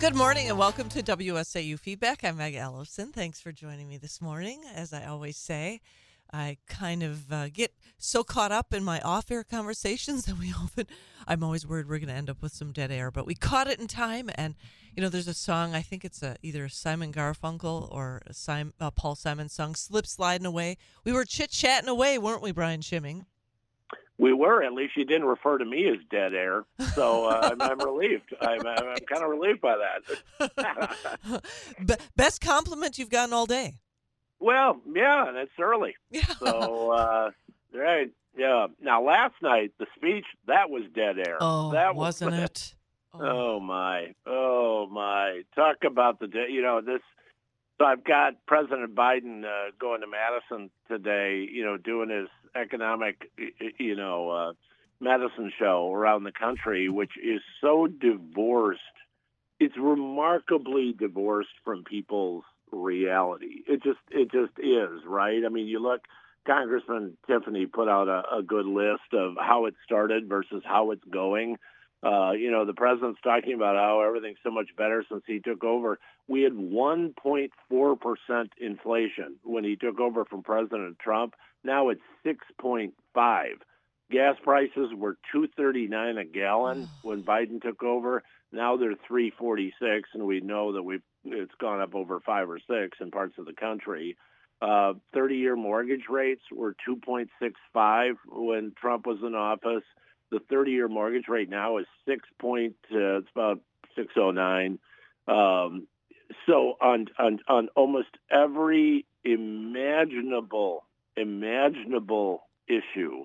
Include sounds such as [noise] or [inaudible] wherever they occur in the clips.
Good morning and welcome to WSAU Feedback. I'm Meg Ellefson. Thanks for joining me this morning. As I always say, I kind of uh, get so caught up in my off air conversations [laughs] that we often, I'm always worried we're going to end up with some dead air, but we caught it in time. And, you know, there's a song, I think it's a, either a Simon Garfunkel or a Simon, uh, Paul Simon song, Slip Sliding Away. We were chit chatting away, weren't we, Brian Schimming? We were. At least you didn't refer to me as dead air, so uh, I'm, I'm, relieved. I'm, I'm kind of relieved by that. [laughs] Best compliment you've gotten all day. Well, yeah, and it's early. Yeah. So, uh, right, yeah. Now, last night the speech that was dead air. Oh, that wasn't was, it? Oh. oh my, oh my! Talk about the day. You know this. So I've got President Biden uh, going to Madison today. You know, doing his economic, you know, uh, medicine show around the country, which is so divorced. It's remarkably divorced from people's reality. It just, it just is, right? I mean, you look. Congressman Tiffany put out a, a good list of how it started versus how it's going. Uh, you know, the president's talking about how everything's so much better since he took over. We had 1.4% inflation when he took over from President Trump. Now it's 6.5. Gas prices were 239 a gallon [sighs] when Biden took over. Now they're 346 and we know that we've it's gone up over 5 or 6 in parts of the country. Uh, 30-year mortgage rates were 2.65 when Trump was in office the 30 year mortgage rate now is six point uh, it's about 609 um, so on, on on almost every imaginable imaginable issue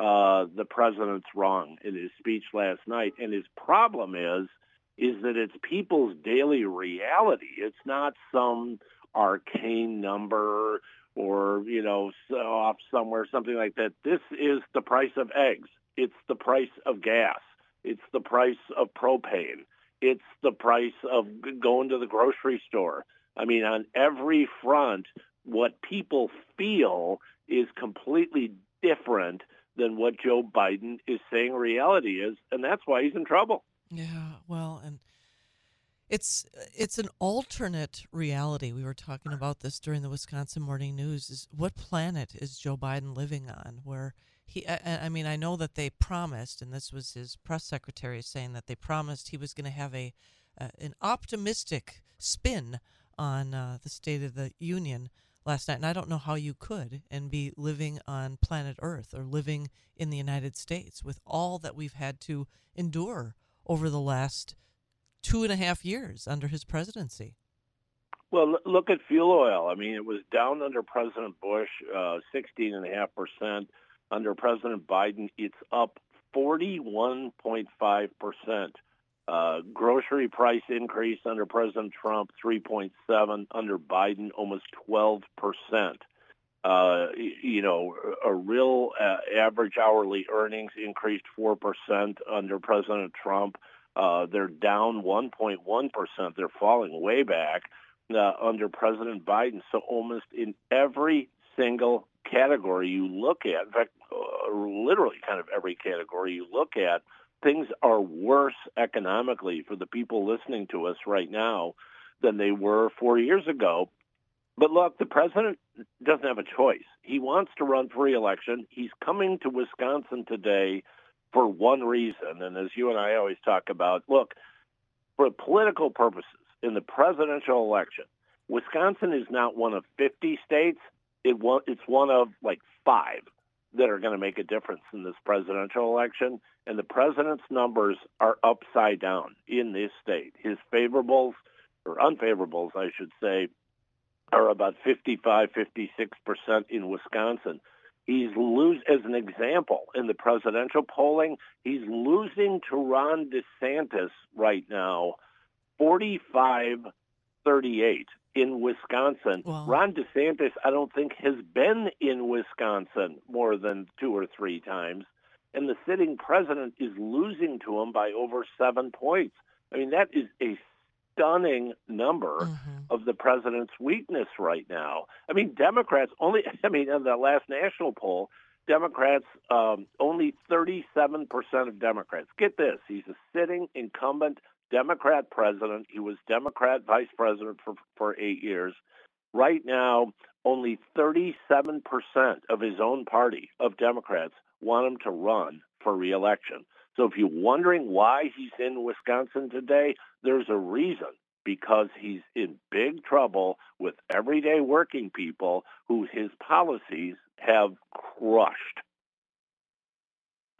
uh, the president's wrong in his speech last night. And his problem is is that it's people's daily reality. It's not some arcane number or you know off somewhere something like that. This is the price of eggs it's the price of gas. It's the price of propane. It's the price of going to the grocery store. I mean, on every front, what people feel is completely different than what Joe Biden is saying reality is, and that's why he's in trouble. Yeah, well, and it's it's an alternate reality. We were talking about this during the Wisconsin Morning News. Is what planet is Joe Biden living on? Where he I, I, mean i know that they promised and this was his press secretary saying that they promised he was going to have a uh, an optimistic spin on uh, the state of the union last night and i don't know how you could and be living on planet earth or living in the united states with all that we've had to endure over the last two and a half years under his presidency well, look at fuel oil. I mean, it was down under President Bush, uh, 16.5% under President Biden, it's up 41.5 percent. Uh, grocery price increase under President Trump 3.7 under Biden almost 12 percent. Uh, you know, a real uh, average hourly earnings increased four percent under President Trump. Uh, they're down 1.1 percent. They're falling way back uh, under President Biden. So almost in every single category you look at, in fact, uh, literally kind of every category you look at, things are worse economically for the people listening to us right now than they were four years ago. But look, the president doesn't have a choice. He wants to run for reelection. He's coming to Wisconsin today for one reason. And as you and I always talk about, look, for political purposes, in the presidential election, Wisconsin is not one of 50 states it it's one of like five that are going to make a difference in this presidential election. And the president's numbers are upside down in this state. His favorables, or unfavorables, I should say, are about 55, 56% in Wisconsin. He's lose as an example in the presidential polling, he's losing to Ron DeSantis right now 45 38 in Wisconsin. Wow. Ron DeSantis, I don't think, has been in Wisconsin more than two or three times. And the sitting president is losing to him by over seven points. I mean, that is a stunning number mm-hmm. of the president's weakness right now. I mean, Democrats only, [laughs] I mean, in the last national poll, Democrats, um, only 37% of Democrats. Get this, he's a sitting incumbent Democrat president. He was Democrat vice president for, for eight years. Right now, only 37% of his own party of Democrats want him to run for reelection. So if you're wondering why he's in Wisconsin today, there's a reason because he's in big trouble with everyday working people who his policies have crushed.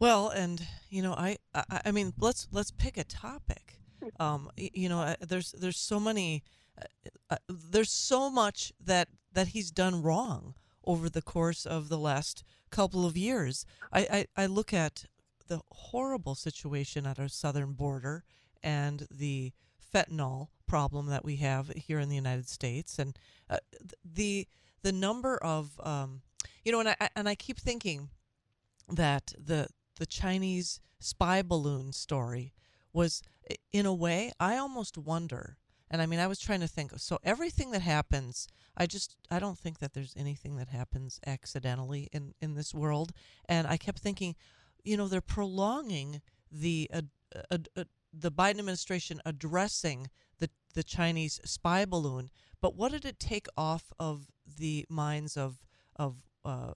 Well, and you know, I, I, I mean, let's let's pick a topic. Um, you know, there's there's so many, uh, uh, there's so much that that he's done wrong over the course of the last couple of years. I, I, I look at the horrible situation at our southern border and the fentanyl problem that we have here in the United States, and uh, the the number of um, you know, and I and I keep thinking that the the Chinese spy balloon story was, in a way, I almost wonder. And I mean, I was trying to think. So everything that happens, I just I don't think that there's anything that happens accidentally in in this world. And I kept thinking, you know, they're prolonging the uh, uh, uh, the Biden administration addressing the the Chinese spy balloon. But what did it take off of the minds of of uh,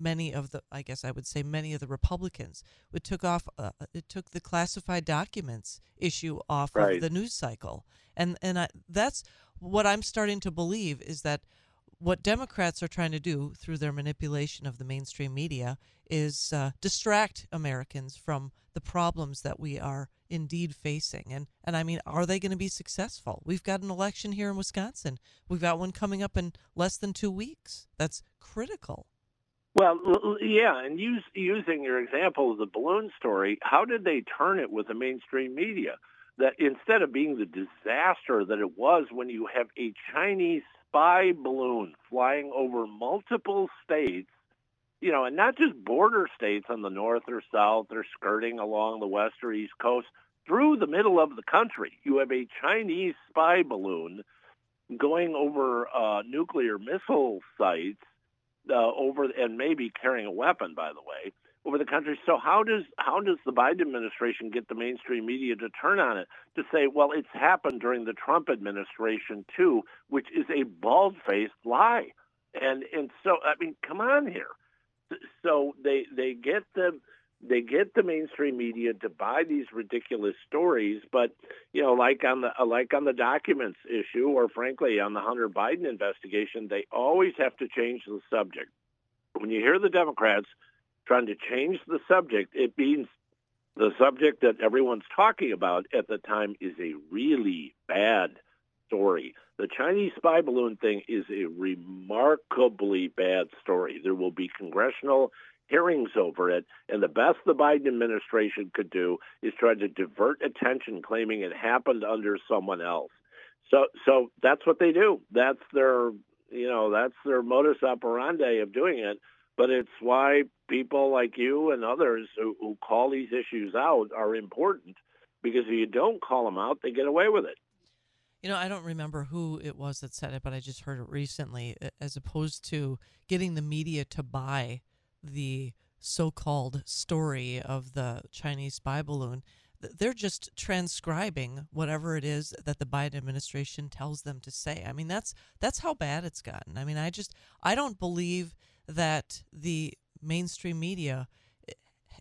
many of the I guess I would say many of the Republicans. It took off uh, it took the classified documents issue off right. of the news cycle. And and I, that's what I'm starting to believe is that what Democrats are trying to do through their manipulation of the mainstream media is uh, distract Americans from the problems that we are indeed facing. And and I mean, are they going to be successful? We've got an election here in Wisconsin. We've got one coming up in less than two weeks. That's critical. Well, yeah, and use, using your example of the balloon story, how did they turn it with the mainstream media? That instead of being the disaster that it was when you have a Chinese spy balloon flying over multiple states, you know, and not just border states on the north or south or skirting along the west or east coast, through the middle of the country, you have a Chinese spy balloon going over uh, nuclear missile sites uh, over and maybe carrying a weapon, by the way, over the country. So how does how does the Biden administration get the mainstream media to turn on it to say, well, it's happened during the Trump administration too, which is a bald-faced lie. And and so I mean, come on here. So they they get the they get the mainstream media to buy these ridiculous stories, but you know, like on the uh, like on the documents issue, or frankly on the Hunter Biden investigation, they always have to change the subject. When you hear the Democrats trying to change the subject, it means the subject that everyone's talking about at the time is a really bad story. The Chinese spy balloon thing is a remarkably bad story. There will be congressional hearings over it. And the best the Biden administration could do is try to divert attention, claiming it happened under someone else. So, so that's what they do. That's their, you know, that's their modus operandi of doing it. But it's why people like you and others who, who call these issues out are important because if you don't call them out, they get away with it. You know, I don't remember who it was that said it, but I just heard it recently. As opposed to getting the media to buy the so-called story of the Chinese spy balloon. They're just transcribing whatever it is that the Biden administration tells them to say. I mean, that's that's how bad it's gotten. I mean, I just I don't believe that the mainstream media eh,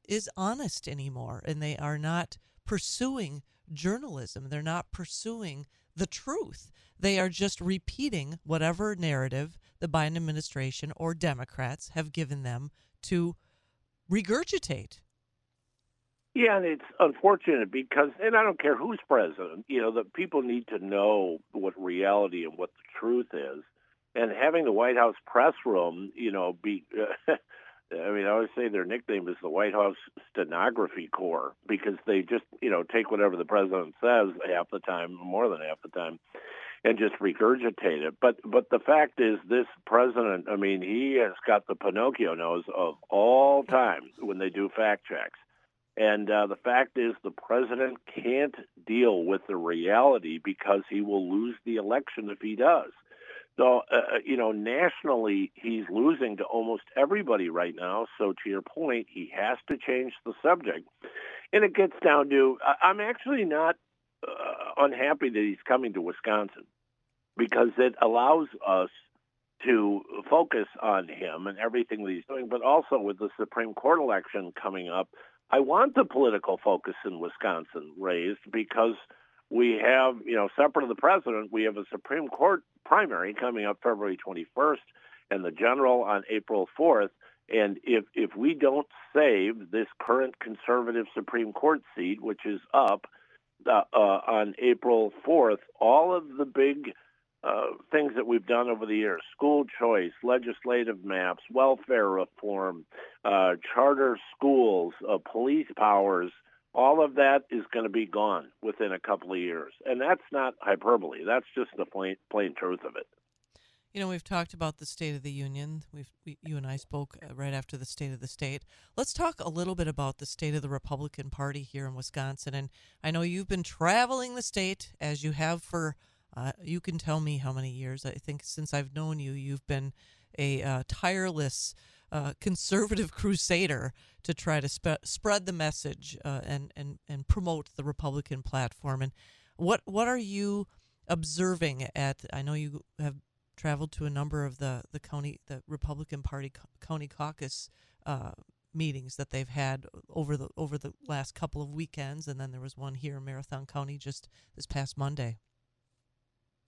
is honest anymore, and they are not pursuing journalism. They're not pursuing the truth. They are just repeating whatever narrative the Biden administration or Democrats have given them to regurgitate. Yeah, and it's unfortunate because, and I don't care who's president, you know, the people need to know what reality and what the truth is. And having the White House press room, you know, be, uh, [laughs] I mean, I always say their nickname is the White House Stenography Corps because they just, you know, take whatever the president says half the time, more than half the time, and just regurgitate it. But but the fact is, this president, I mean, he has got the Pinocchio nose of all time when they do fact checks. And uh, the fact is, the president can't deal with the reality because he will lose the election if he does. So, uh, uh you know, nationally, he's losing to almost everybody right now. So, to your point, he has to change the subject. And it gets down to I'm actually not uh, unhappy that he's coming to Wisconsin because it allows us to focus on him and everything that he's doing, but also with the Supreme Court election coming up, I want the political focus in Wisconsin raised because we have, you know, separate of the president, we have a Supreme Court primary coming up February 21st and the general on April 4th. And if if we don't save this current conservative Supreme Court seat, which is up uh, uh, on April 4th, all of the big uh, things that we've done over the years school choice, legislative maps, welfare reform, uh, charter schools, uh, police powers all of that is going to be gone within a couple of years. And that's not hyperbole, that's just the plain, plain truth of it. You know, we've talked about the State of the Union. We've we, you and I spoke uh, right after the State of the State. Let's talk a little bit about the state of the Republican Party here in Wisconsin. And I know you've been traveling the state as you have for uh, you can tell me how many years. I think since I've known you, you've been a uh, tireless uh, conservative [laughs] crusader to try to spread the message uh, and, and, and promote the Republican platform. And what what are you observing at? I know you have traveled to a number of the, the county the Republican Party county caucus uh, meetings that they've had over the over the last couple of weekends, and then there was one here in Marathon County just this past Monday.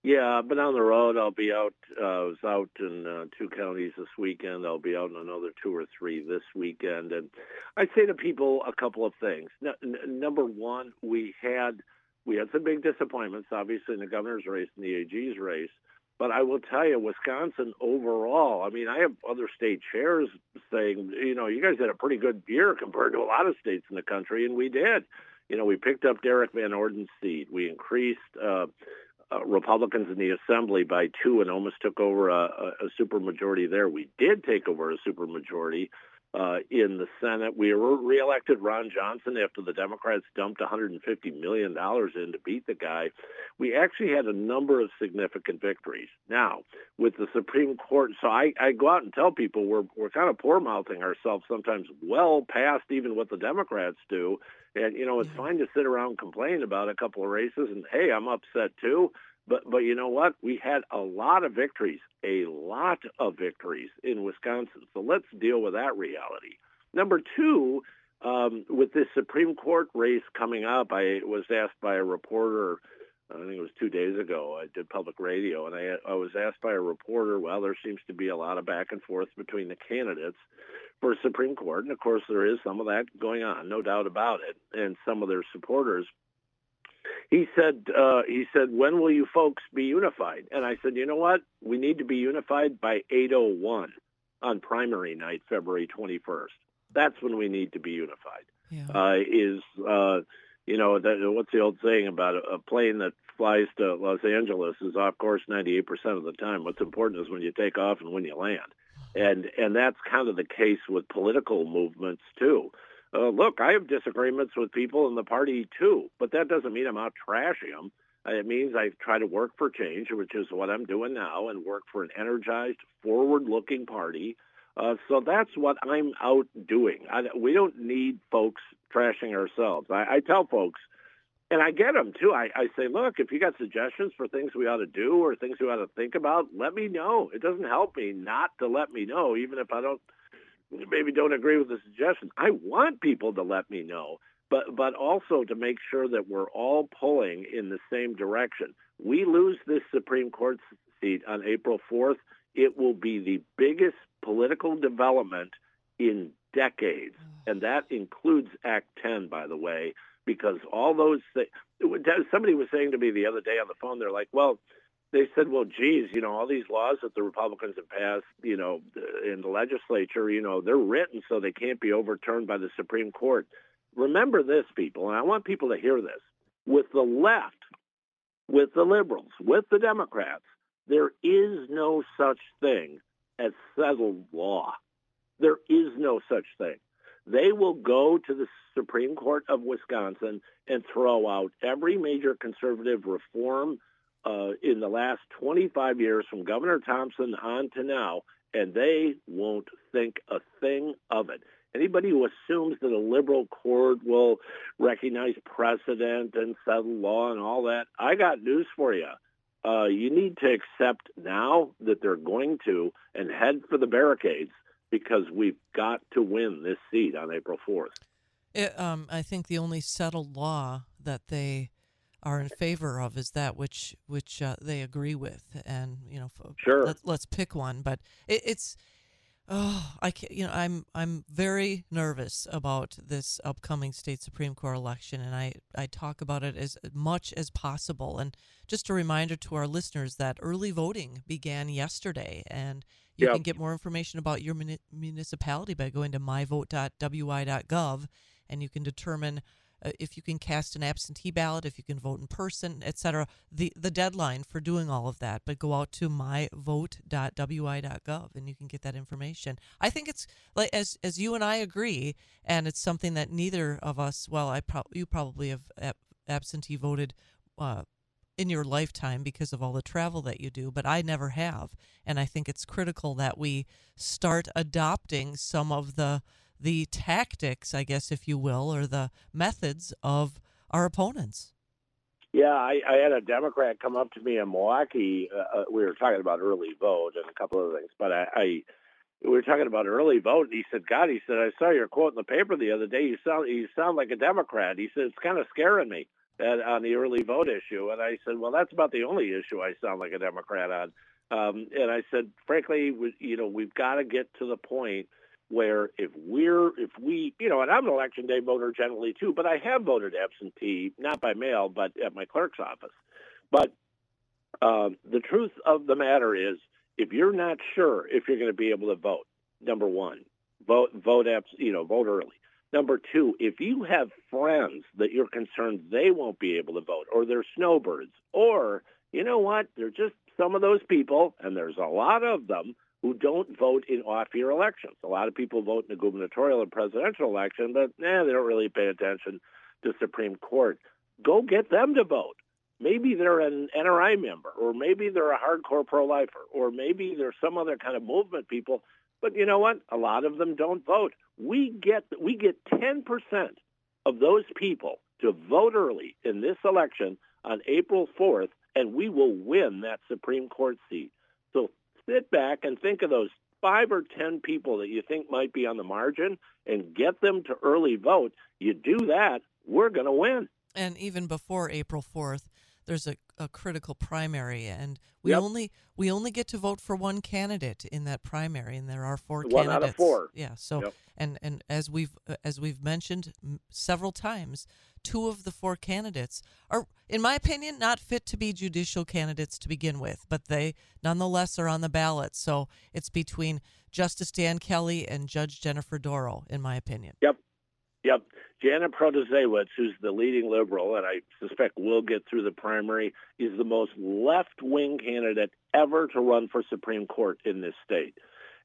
Yeah, I've been on the road. I'll be out. Uh, I was out in uh, two counties this weekend. I'll be out in another two or three this weekend. And I say to people a couple of things. N- number one, we had we had some big disappointments, obviously in the governor's race and the AG's race. But I will tell you, Wisconsin overall. I mean, I have other state chairs saying, you know, you guys had a pretty good year compared to a lot of states in the country, and we did. You know, we picked up Derrick Van Orden's seat. We increased. Uh, uh, Republicans in the Assembly by two and almost took over a, a, a supermajority there. We did take over a supermajority uh, in the Senate. We reelected Ron Johnson after the Democrats dumped $150 million in to beat the guy. We actually had a number of significant victories. Now, with the Supreme Court, so I, I go out and tell people we're, we're kind of poor mouthing ourselves sometimes well past even what the Democrats do. And, you know, it's fine to sit around and complain about a couple of races and, hey, I'm upset too. But but you know what? We had a lot of victories, a lot of victories in Wisconsin. So let's deal with that reality. Number two, um, with this Supreme Court race coming up, I was asked by a reporter. I think it was two days ago. I did public radio, and I, I was asked by a reporter. Well, there seems to be a lot of back and forth between the candidates for Supreme Court, and of course there is some of that going on, no doubt about it. And some of their supporters he said uh, he said when will you folks be unified? And i said you know what? We need to be unified by 801 on primary night february 21st that's when we need to be unified. Yeah. uh, is uh, you know that, what's the old saying about a, a plane that flies to los angeles is off course 98% of the time. What's important is when you take off and when you land. And and that's kind of the case with political movements too uh, look, I have disagreements with people in the party too, but that doesn't mean I'm out trashing them. Uh, it means I try to work for change, which is what I'm doing now, and work for an energized, forward-looking party. Uh, so that's what I'm out doing. I, we don't need folks trashing ourselves. I, I tell folks, and I get them too. I, I say, look, if you got suggestions for things we ought to do or things we ought to think about, let me know. It doesn't help me not to let me know, even if I don't maybe don't agree with the suggestion. I want people to let me know, but but also to make sure that we're all pulling in the same direction. We lose this Supreme Court seat on April 4th. It will be the biggest political development in decades, and that includes Act 10, by the way, because all those things. Somebody was saying to me the other day on the phone, they're like, well they said, well, geez, you know, all these laws that the Republicans have passed, you know, in the legislature, you know, they're written so they can't be overturned by the Supreme Court. Remember this, people, and I want people to hear this. With the left, with the liberals, with the Democrats, there is no such thing as settled law. There is no such thing. They will go to the Supreme Court of Wisconsin and throw out every major conservative reform uh, in the last 25 years from Governor Thompson on to now, and they won't think a thing of it. Anybody who assumes that a liberal court will recognize precedent and settle law and all that, I got news for you. Uh, you need to accept now that they're going to and head for the barricades because we've got to win this seat on April 4th. It, um, I think the only settled law that they are in favor of is that which which uh, they agree with, and you know, sure. Let, us pick one. But it, it's oh, I can't, you know, I'm I'm very nervous about this upcoming state supreme court election, and I I talk about it as much as possible. And just a reminder to our listeners that early voting began yesterday, and you yep. can get more information about your muni- municipality by going to myvote.wi.gov and you can determine uh, if you can cast an absentee ballot, if you can vote in person, etc. The the deadline for doing all of that. But go out to myvote.wi.gov and you can get that information. I think it's like as as you and I agree, and it's something that neither of us. Well, I pro- you probably have ab- absentee voted. Uh, in your lifetime because of all the travel that you do, but I never have. And I think it's critical that we start adopting some of the the tactics, I guess, if you will, or the methods of our opponents. Yeah, I, I had a Democrat come up to me in Milwaukee. Uh, uh, we were talking about early vote and a couple of things, but I, I we were talking about early vote, and he said, "God," he said, "I saw your quote in the paper the other day. You sound you sound like a Democrat." He said, "It's kind of scaring me on the early vote issue." And I said, "Well, that's about the only issue I sound like a Democrat on." Um, and I said, frankly, we, you know, we've got to get to the point where if we're if we you know and I'm an election day voter generally too, but I have voted absentee not by mail but at my clerk's office. But uh, the truth of the matter is, if you're not sure if you're going to be able to vote, number one, vote vote abs- you know vote early. Number two, if you have friends that you're concerned they won't be able to vote, or they're snowbirds, or you know what, they're just some of those people, and there's a lot of them who don't vote in off-year elections. A lot of people vote in the gubernatorial and presidential election, but eh, they don't really pay attention to Supreme Court. Go get them to vote. Maybe they're an NRA member, or maybe they're a hardcore pro-lifer, or maybe they're some other kind of movement people. But you know what? A lot of them don't vote. We get we get 10% of those people to vote early in this election on April 4th, and we will win that Supreme Court seat. Sit back and think of those five or ten people that you think might be on the margin and get them to early vote. You do that, we're going to win. And even before April 4th, there's a, a critical primary and we Yep. only we only get to vote for one candidate in that primary and there are four One out of candidates. four. Yeah, so Yep. and and as we've uh, as we've mentioned several times, two of the four candidates are in my opinion not fit to be judicial candidates to begin with, but they nonetheless are on the ballot. So it's between Justice Dan Kelly and Judge Jennifer Dorow in my opinion. Yep. Yep. Janet Protasewicz, who's the leading liberal, and I suspect will get through the primary, is the most left wing candidate ever to run for Supreme Court in this state.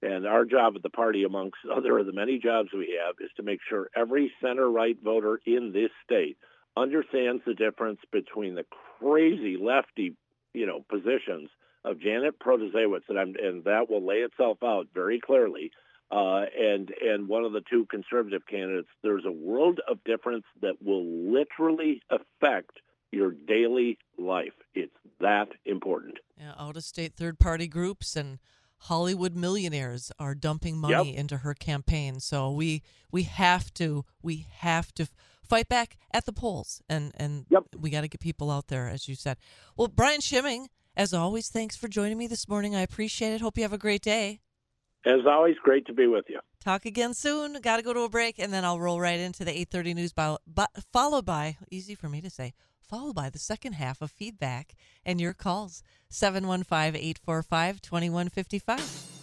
And our job at the party, amongst other of the many jobs we have, is to make sure every center right voter in this state understands the difference between the crazy lefty, you know, positions of Janet Protasewicz, and, I'm, and that will lay itself out very clearly uh, and and one of the two conservative candidates, there's a world of difference that will literally affect your daily life. It's that important. Yeah, out of state third party groups and Hollywood millionaires are dumping money Yep. into her campaign. So we we have to we have to fight back at the polls and and Yep. we got to get people out there as you said. Well, Brian Schimming, as always, thanks for joining me this morning. I appreciate it. Hope you have a great day. As always, great to be with you. Talk again soon. Got to go to a break and then I'll roll right into the 8:30 news by, followed by easy for me to say, followed by the second half of feedback and your calls 715-845-2155.